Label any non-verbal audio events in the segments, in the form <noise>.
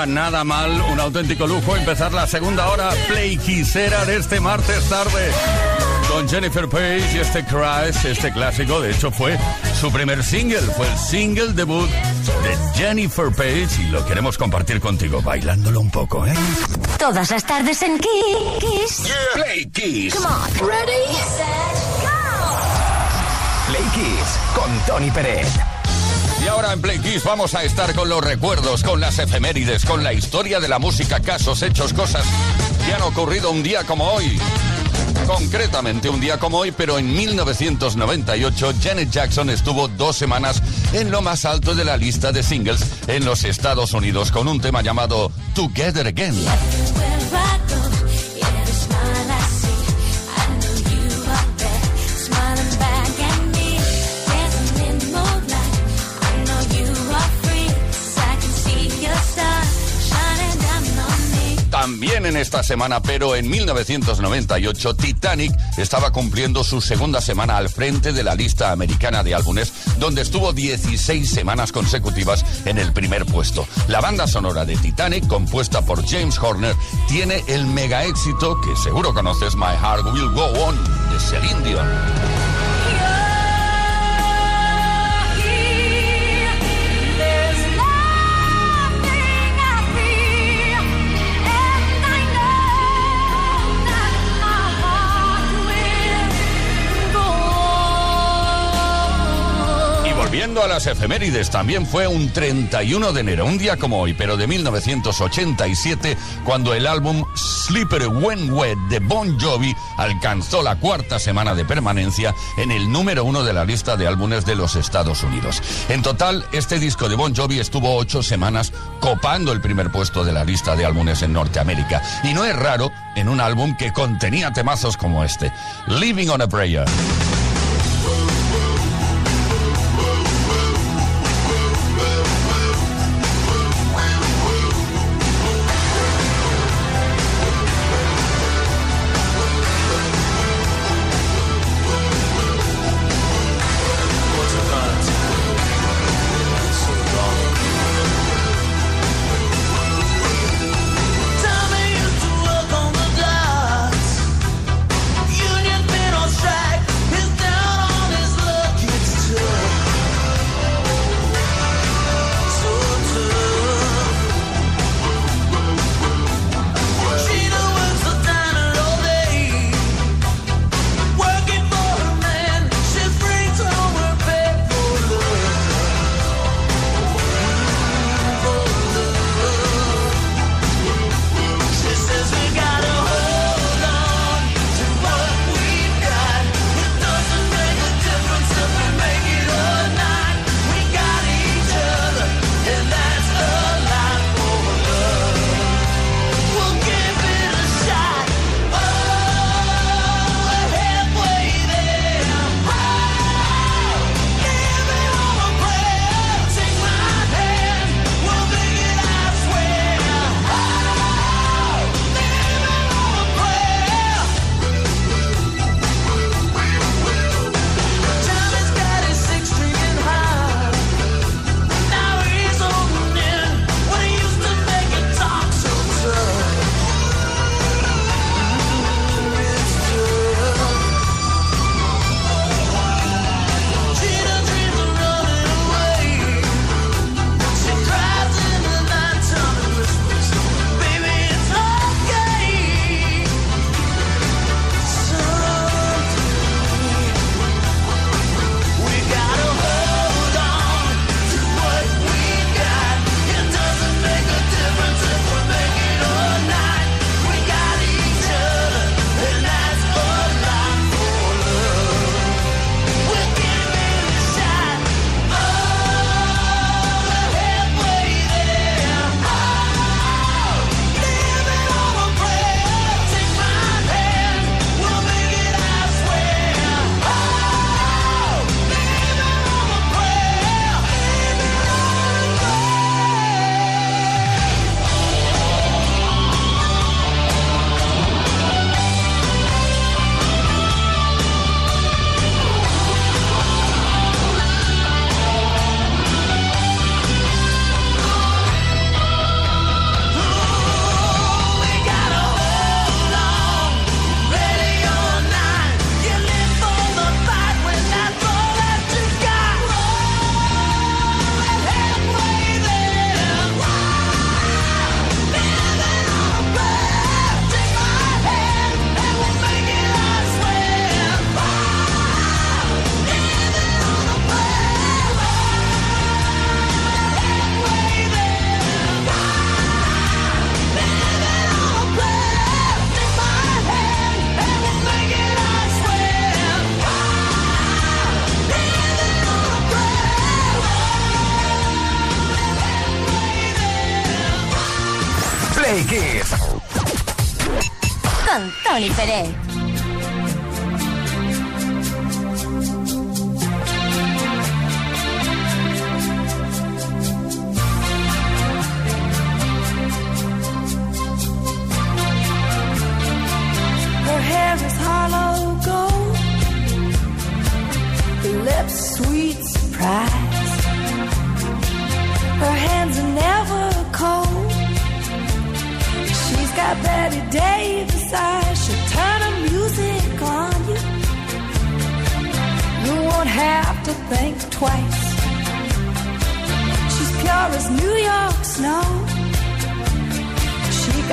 Está nada mal, un auténtico lujo empezar la segunda hora play quisera de este martes tarde con Jennifer Page y este Crash, este clásico, de hecho fue su primer single, fue el single debut de Jennifer Page y lo queremos compartir contigo, bailándolo un poco, ¿eh? Todas las tardes en Kiss. Play Kiss. Come on. Ready, set, go. Play Kiss con Tony Pérez. Y ahora en Play Kiss vamos a estar con los recuerdos, con las efemérides, con la historia de la música, casos, hechos, cosas que han ocurrido un día como hoy. Concretamente un día como hoy, pero en 1998 Janet Jackson estuvo dos semanas en lo más alto de la lista de singles en los Estados Unidos con un tema llamado Together Again. También en esta semana, pero en 1998, Titanic estaba cumpliendo su segunda semana al frente de la lista americana de álbumes, donde estuvo 16 semanas consecutivas en el primer puesto. La banda sonora de Titanic, compuesta por James Horner, tiene el mega éxito que seguro conoces, My Heart Will Go On, de Celine Dion. A las efemérides, también fue un 31 de enero, un día como hoy, pero de 1987, cuando el álbum Sleeper When Wet de Bon Jovi alcanzó la cuarta semana de permanencia en el número uno de la lista de álbumes de los Estados Unidos. En total, este disco de Bon Jovi estuvo ocho semanas copando el primer puesto de la lista de álbumes en Norteamérica. Y no es raro en un álbum que contenía temazos como este, Living on a Prayer.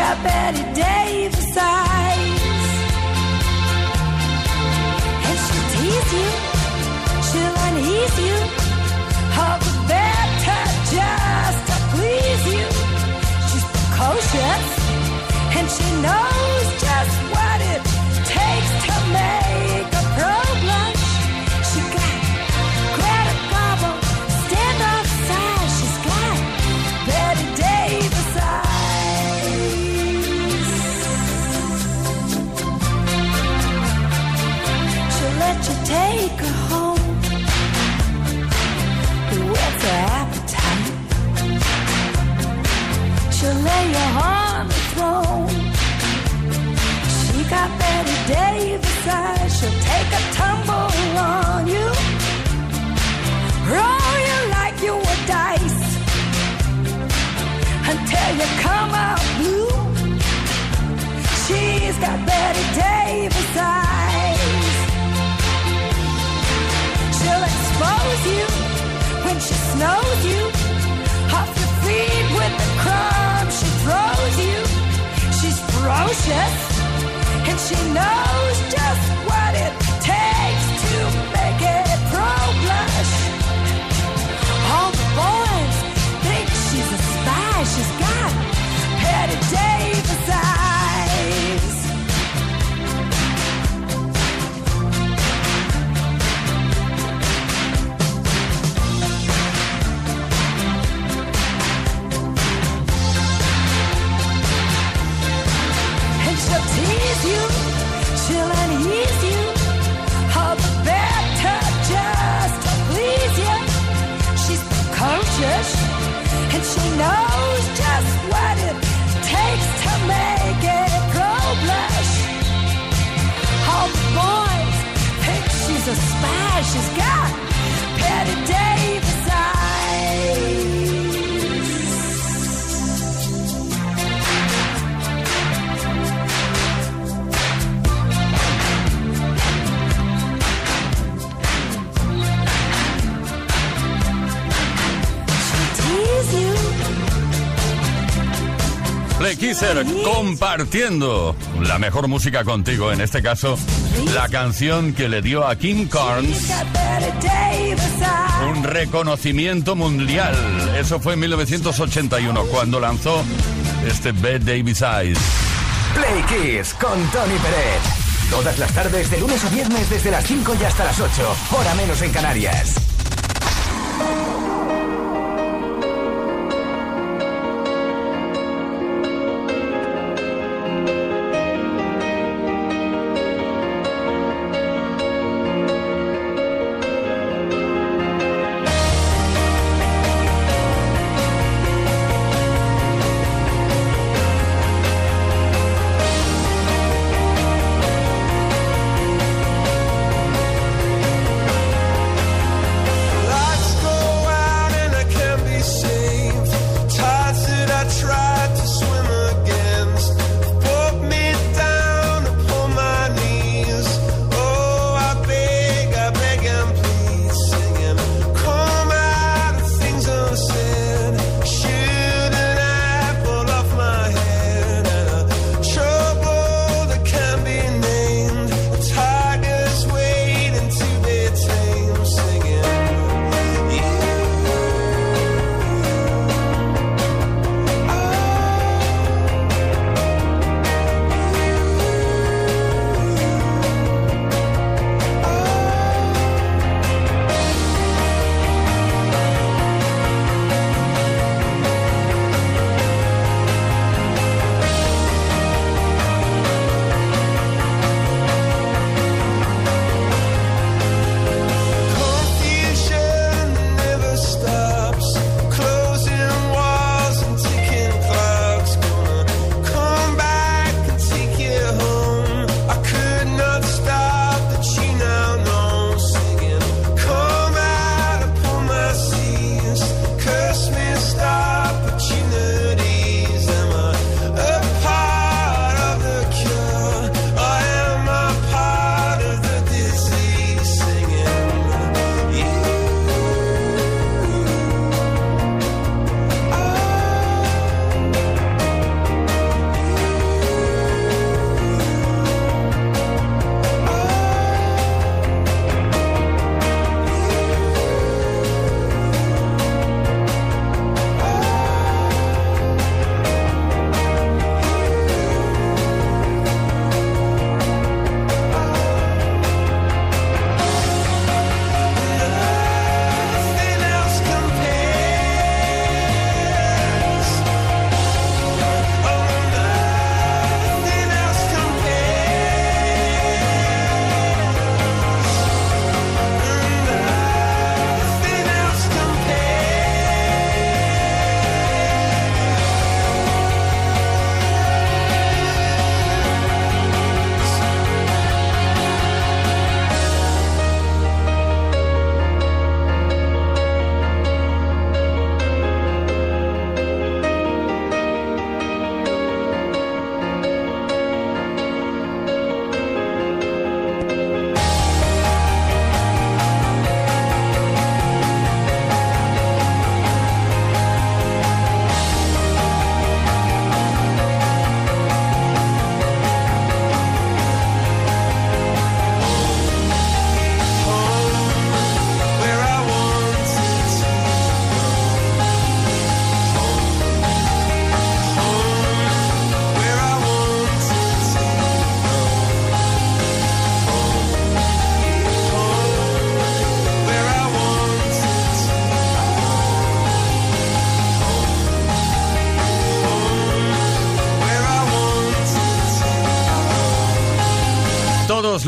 Got Betty Davis eyes. And she'll tease you, she'll unease you. all the better just to please you. She's precocious and she knows Eyes. She'll take a tumble on you, roll you like you were dice until you come out blue. She's got Betty Davis eyes. She'll expose you when she snows you off your feet with the crumbs she throws you. She's ferocious she knows just what compartiendo la mejor música contigo, en este caso la canción que le dio a Kim Carnes un reconocimiento mundial. Eso fue en 1981 cuando lanzó este Bad Davis Eyes. Play Kiss con Tony Pérez. Todas las tardes, de lunes a viernes, desde las 5 y hasta las 8. Hora menos en Canarias.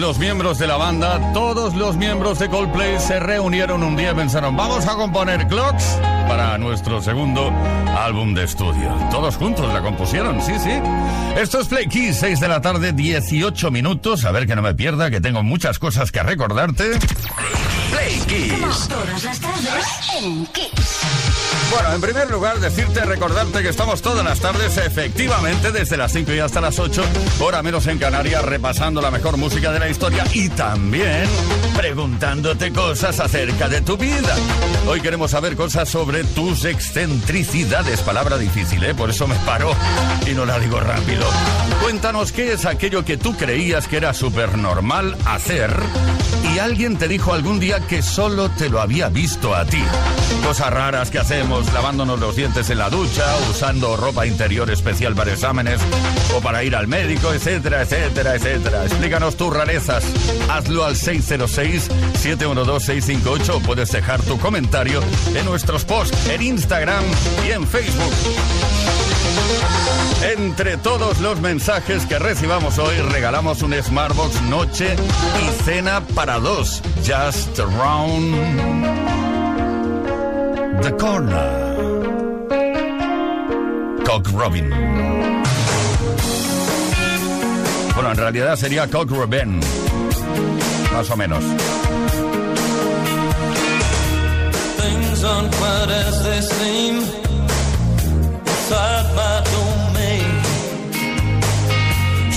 Los miembros de la banda, todos los miembros de Coldplay se reunieron un día y pensaron, vamos a componer Clocks para nuestro segundo álbum de estudio. Todos juntos la compusieron, sí, sí. Esto es Play Kiss, 6 de la tarde, 18 minutos. A ver que no me pierda, que tengo muchas cosas que recordarte. Play Kiss. Todas las tardes en Kiss. Bueno, en primer lugar, decirte, recordarte que estamos todas las tardes, efectivamente, desde las 5 y hasta las 8, hora menos en Canarias, repasando la mejor música de la historia y también preguntándote cosas acerca de tu vida. Hoy queremos saber cosas sobre tus excentricidades. Palabra difícil, ¿eh? Por eso me paro y no la digo rápido. Cuéntanos qué es aquello que tú creías que era súper normal hacer y alguien te dijo algún día que solo te lo había visto a ti. Cosas raras que hacemos lavándonos los dientes en la ducha, usando ropa interior especial para exámenes o para ir al médico, etcétera, etcétera, etcétera. Explícanos tus rarezas. Hazlo al 606-712-658 o puedes dejar tu comentario en nuestros posts en Instagram y en Facebook. Entre todos los mensajes que recibamos hoy, regalamos un Smartbox noche y cena para dos. Just around the corner. Cock Robin. Bueno, en realidad sería Cock Robin. Más o menos. Things aren't quite as they seem inside my domain.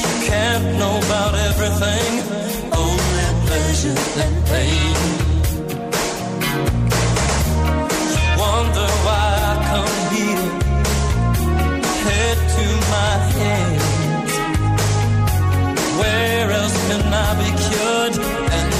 You can't know about everything, only pleasure and pain. Wonder why I come here, head to my hands. Where else can I be cured?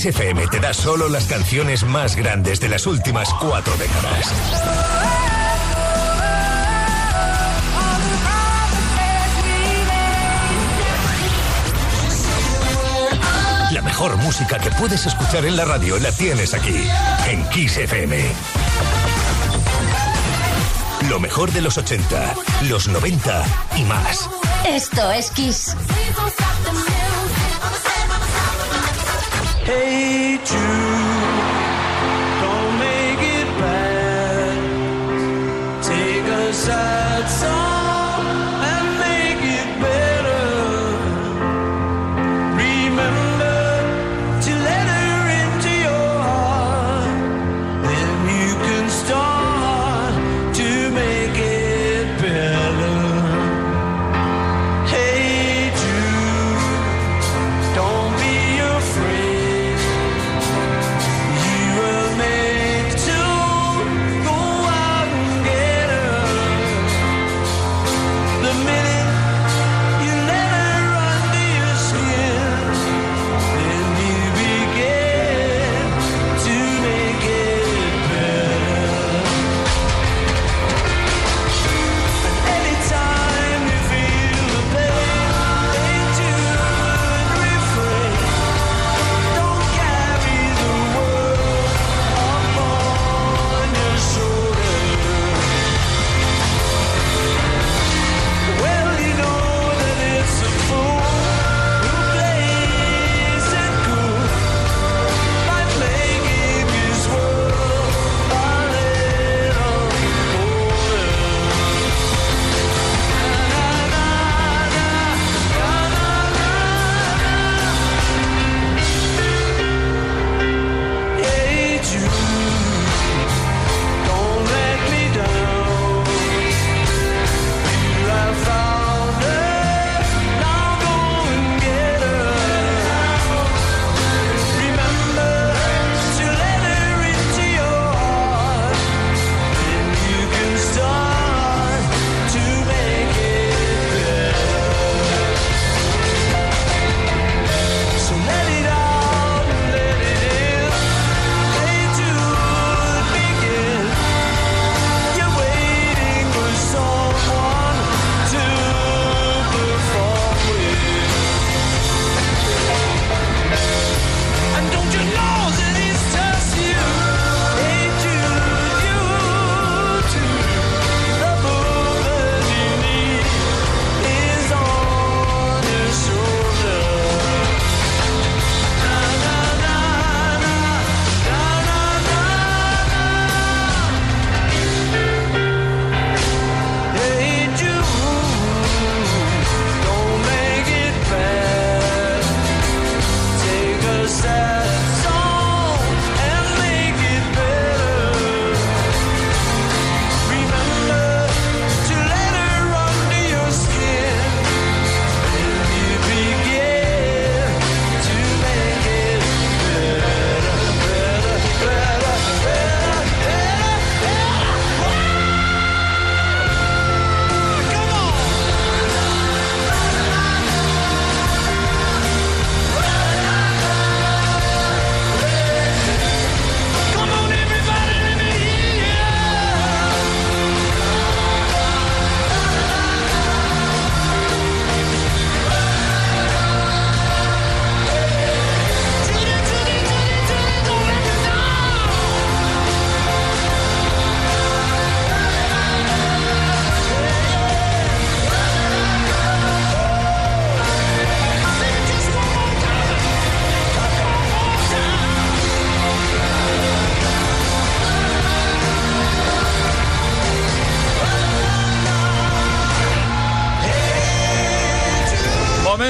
Kiss FM te da solo las canciones más grandes de las últimas cuatro décadas. La mejor música que puedes escuchar en la radio la tienes aquí, en Kiss FM. Lo mejor de los 80, los 90 y más. Esto es Kiss. Hey Jude.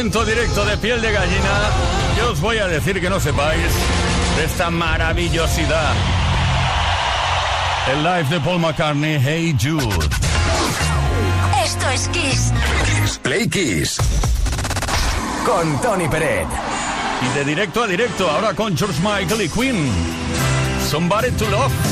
directo de piel de gallina, yo os voy a decir que no sepáis de esta maravillosidad. El live de Paul McCartney, Hey Jude. Esto es Kiss. Kiss Play Kiss. Con Tony Peret. Y de directo a directo, ahora con George Michael y Queen. Somebody to Love.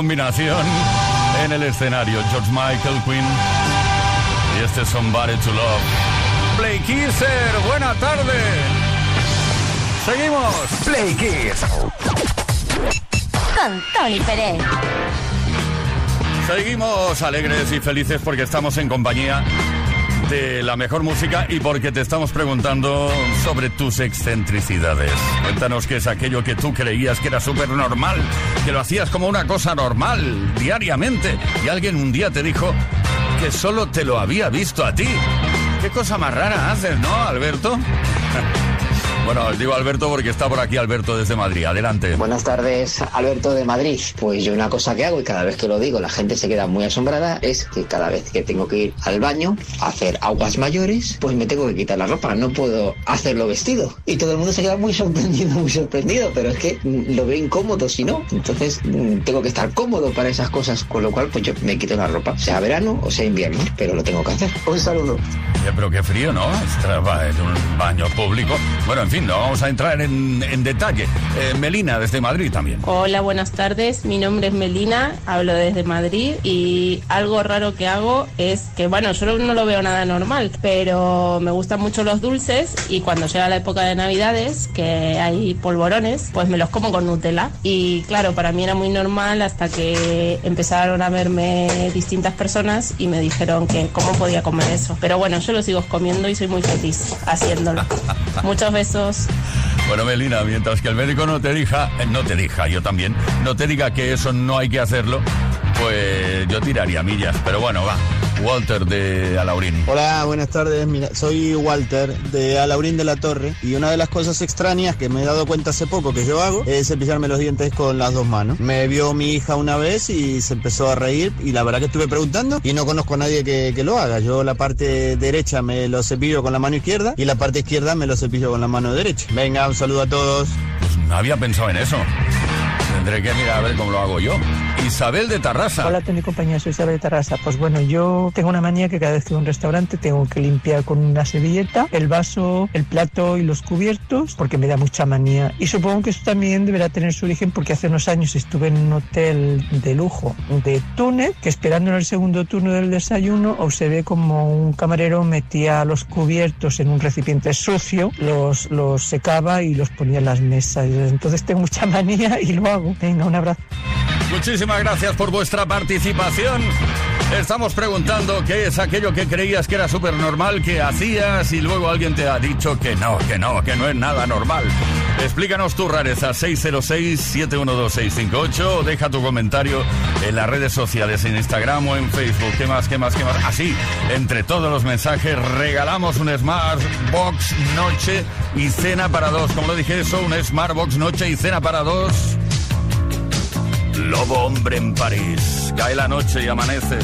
Combinación en el escenario. George Michael, Queen y este Somebody to Love. Play Kisser, buena tarde. Seguimos. Play Kiss. Con Tony Pérez. Seguimos alegres y felices porque estamos en compañía de la mejor música y porque te estamos preguntando sobre tus excentricidades. Cuéntanos qué es aquello que tú creías que era súper normal, que lo hacías como una cosa normal, diariamente, y alguien un día te dijo que solo te lo había visto a ti. ¿Qué cosa más rara haces, no, Alberto? Bueno, digo Alberto porque está por aquí Alberto desde Madrid. Adelante. Buenas tardes, Alberto de Madrid. Pues yo una cosa que hago y cada vez que lo digo la gente se queda muy asombrada es que cada vez que tengo que ir al baño a hacer aguas mayores, pues me tengo que quitar la ropa, no puedo hacerlo vestido. Y todo el mundo se queda muy sorprendido, <laughs> muy sorprendido, pero es que mm, lo veo incómodo si no. Entonces mm, tengo que estar cómodo para esas cosas, con lo cual pues yo me quito la ropa, sea verano o sea invierno, pero lo tengo que hacer. Un saludo. Oye, pero qué frío, ¿no? En un baño público. Bueno, en fin, no vamos a entrar en, en detalle. Eh, Melina, desde Madrid también. Hola, buenas tardes. Mi nombre es Melina, hablo desde Madrid y algo raro que hago es que, bueno, yo no lo veo nada normal, pero me gustan mucho los dulces y cuando llega la época de Navidades, que hay polvorones, pues me los como con Nutella. Y claro, para mí era muy normal hasta que empezaron a verme distintas personas y me dijeron que cómo podía comer eso. Pero bueno, yo lo sigo comiendo y soy muy feliz haciéndolo. <laughs> Muchos besos. Us. Bueno, Melina, mientras que el médico no te diga, eh, no te diga, yo también, no te diga que eso no hay que hacerlo, pues yo tiraría millas. Pero bueno, va. Walter de Alaurín. Hola, buenas tardes. Mira, soy Walter de Alaurín de la Torre y una de las cosas extrañas que me he dado cuenta hace poco que yo hago es cepillarme los dientes con las dos manos. Me vio mi hija una vez y se empezó a reír y la verdad que estuve preguntando y no conozco a nadie que, que lo haga. Yo la parte derecha me lo cepillo con la mano izquierda y la parte izquierda me lo cepillo con la mano derecha. Venga, un saludo a todos. Pues no había pensado en eso. Tendré que mirar a ver cómo lo hago yo. Isabel de Tarrasa. Hola, Tony compañía, soy Isabel de Tarrasa. Pues bueno, yo tengo una manía que cada vez que voy a un restaurante tengo que limpiar con una servilleta el vaso, el plato y los cubiertos porque me da mucha manía. Y supongo que eso también deberá tener su origen porque hace unos años estuve en un hotel de lujo de Túnez que esperando en el segundo turno del desayuno observé como un camarero metía los cubiertos en un recipiente sucio, los, los secaba y los ponía en las mesas. Entonces tengo mucha <laughs> manía y lo hago. Venga, un abrazo. Muchísimas gracias por vuestra participación. Estamos preguntando qué es aquello que creías que era súper normal, que hacías y luego alguien te ha dicho que no, que no, que no es nada normal. Explícanos tu rareza 606-712-658 o deja tu comentario en las redes sociales, en Instagram o en Facebook. ¿Qué más, qué más, qué más? Así, entre todos los mensajes, regalamos un Smart Box Noche y Cena para dos. Como lo dije eso, un Smart Box Noche y Cena para dos. Lobo hombre en París. Cae la noche y amanece.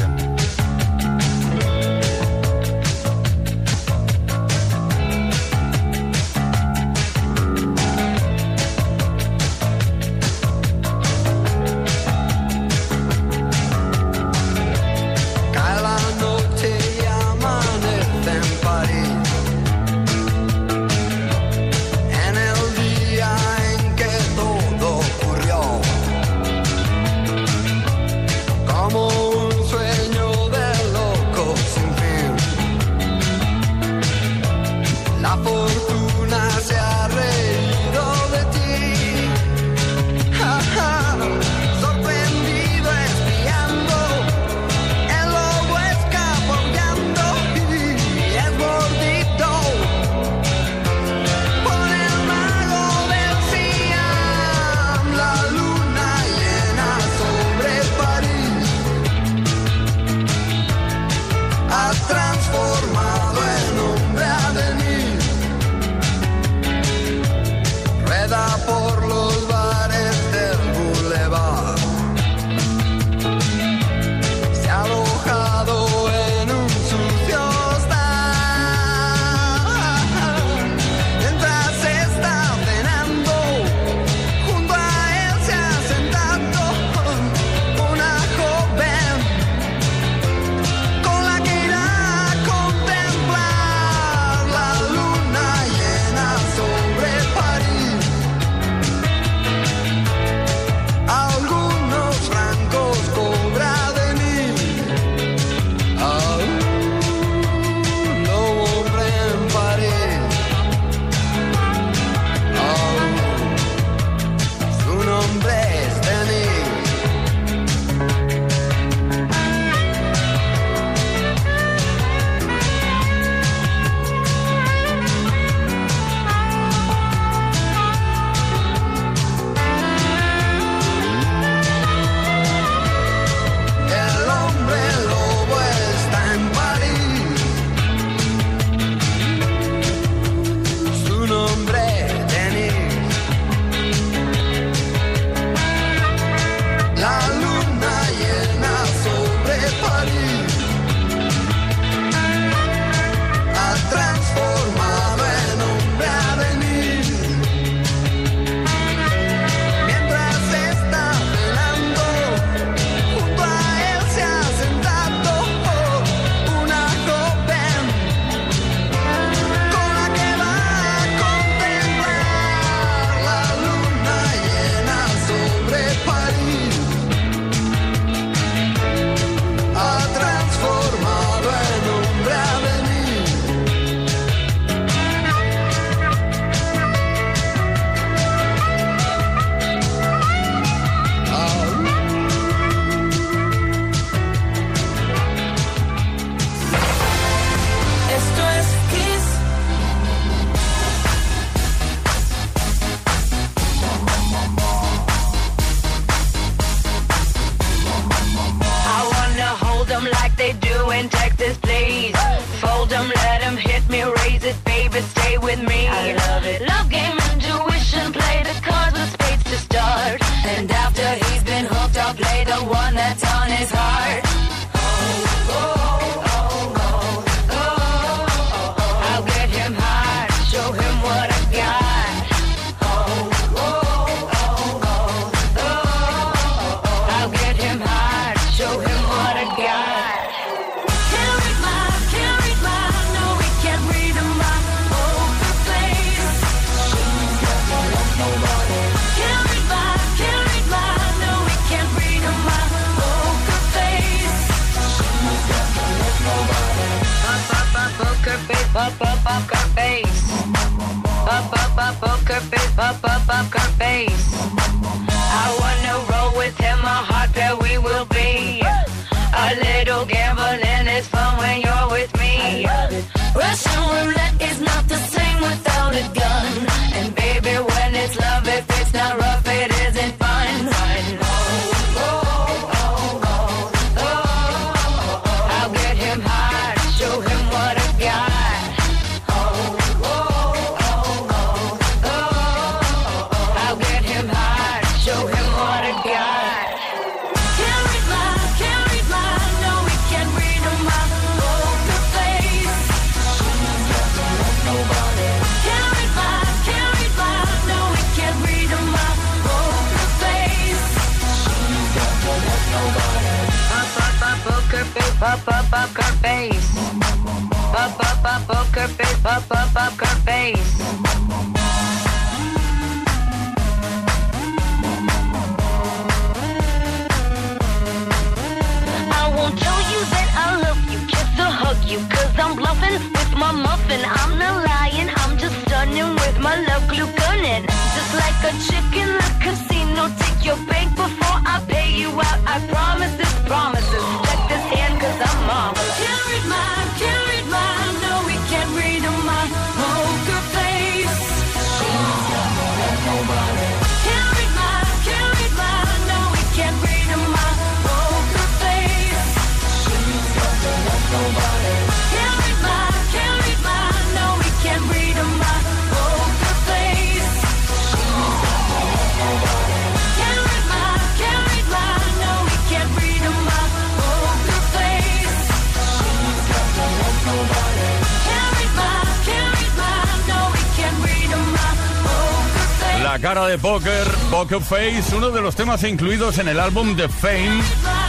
La cara de póker, Poker Face, uno de los temas incluidos en el álbum The Fame,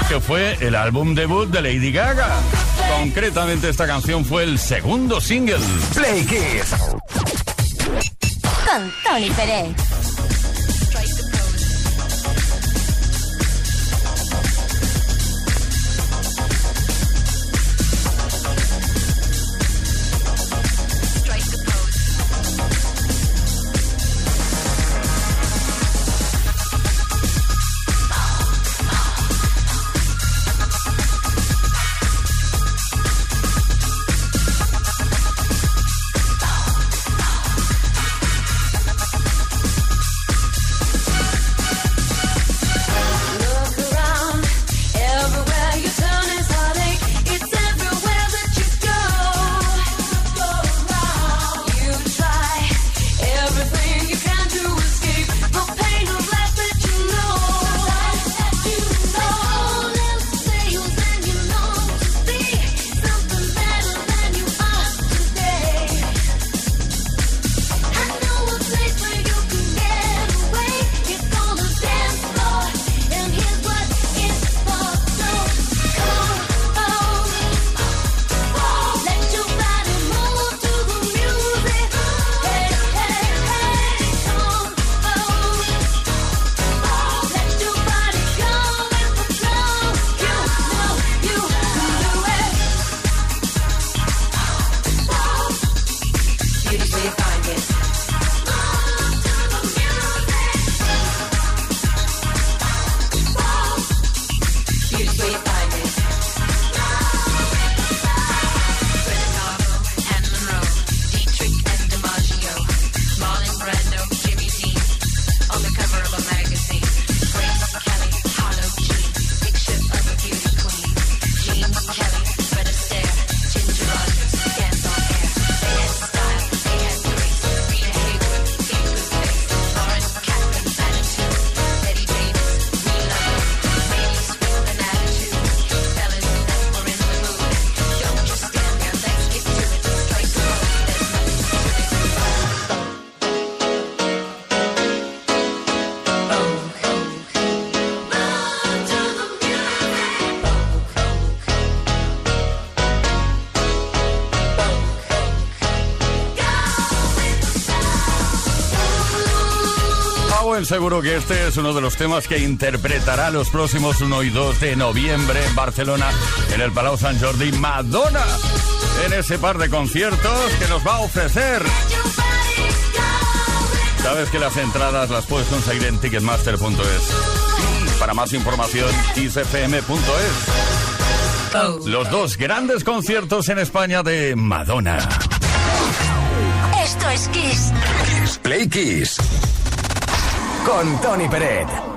que fue el álbum debut de Lady Gaga. Concretamente esta canción fue el segundo single. Play Kiss. Con Tony Pérez. Seriously seguro que este es uno de los temas que interpretará los próximos 1 y 2 de noviembre en Barcelona, en el Palau San Jordi Madonna, en ese par de conciertos que nos va a ofrecer. Sabes que las entradas las puedes conseguir en ticketmaster.es. Para más información, isfm.es. Oh. Los dos grandes conciertos en España de Madonna. Esto es Kiss. Kiss Play Kiss con Tony Peret.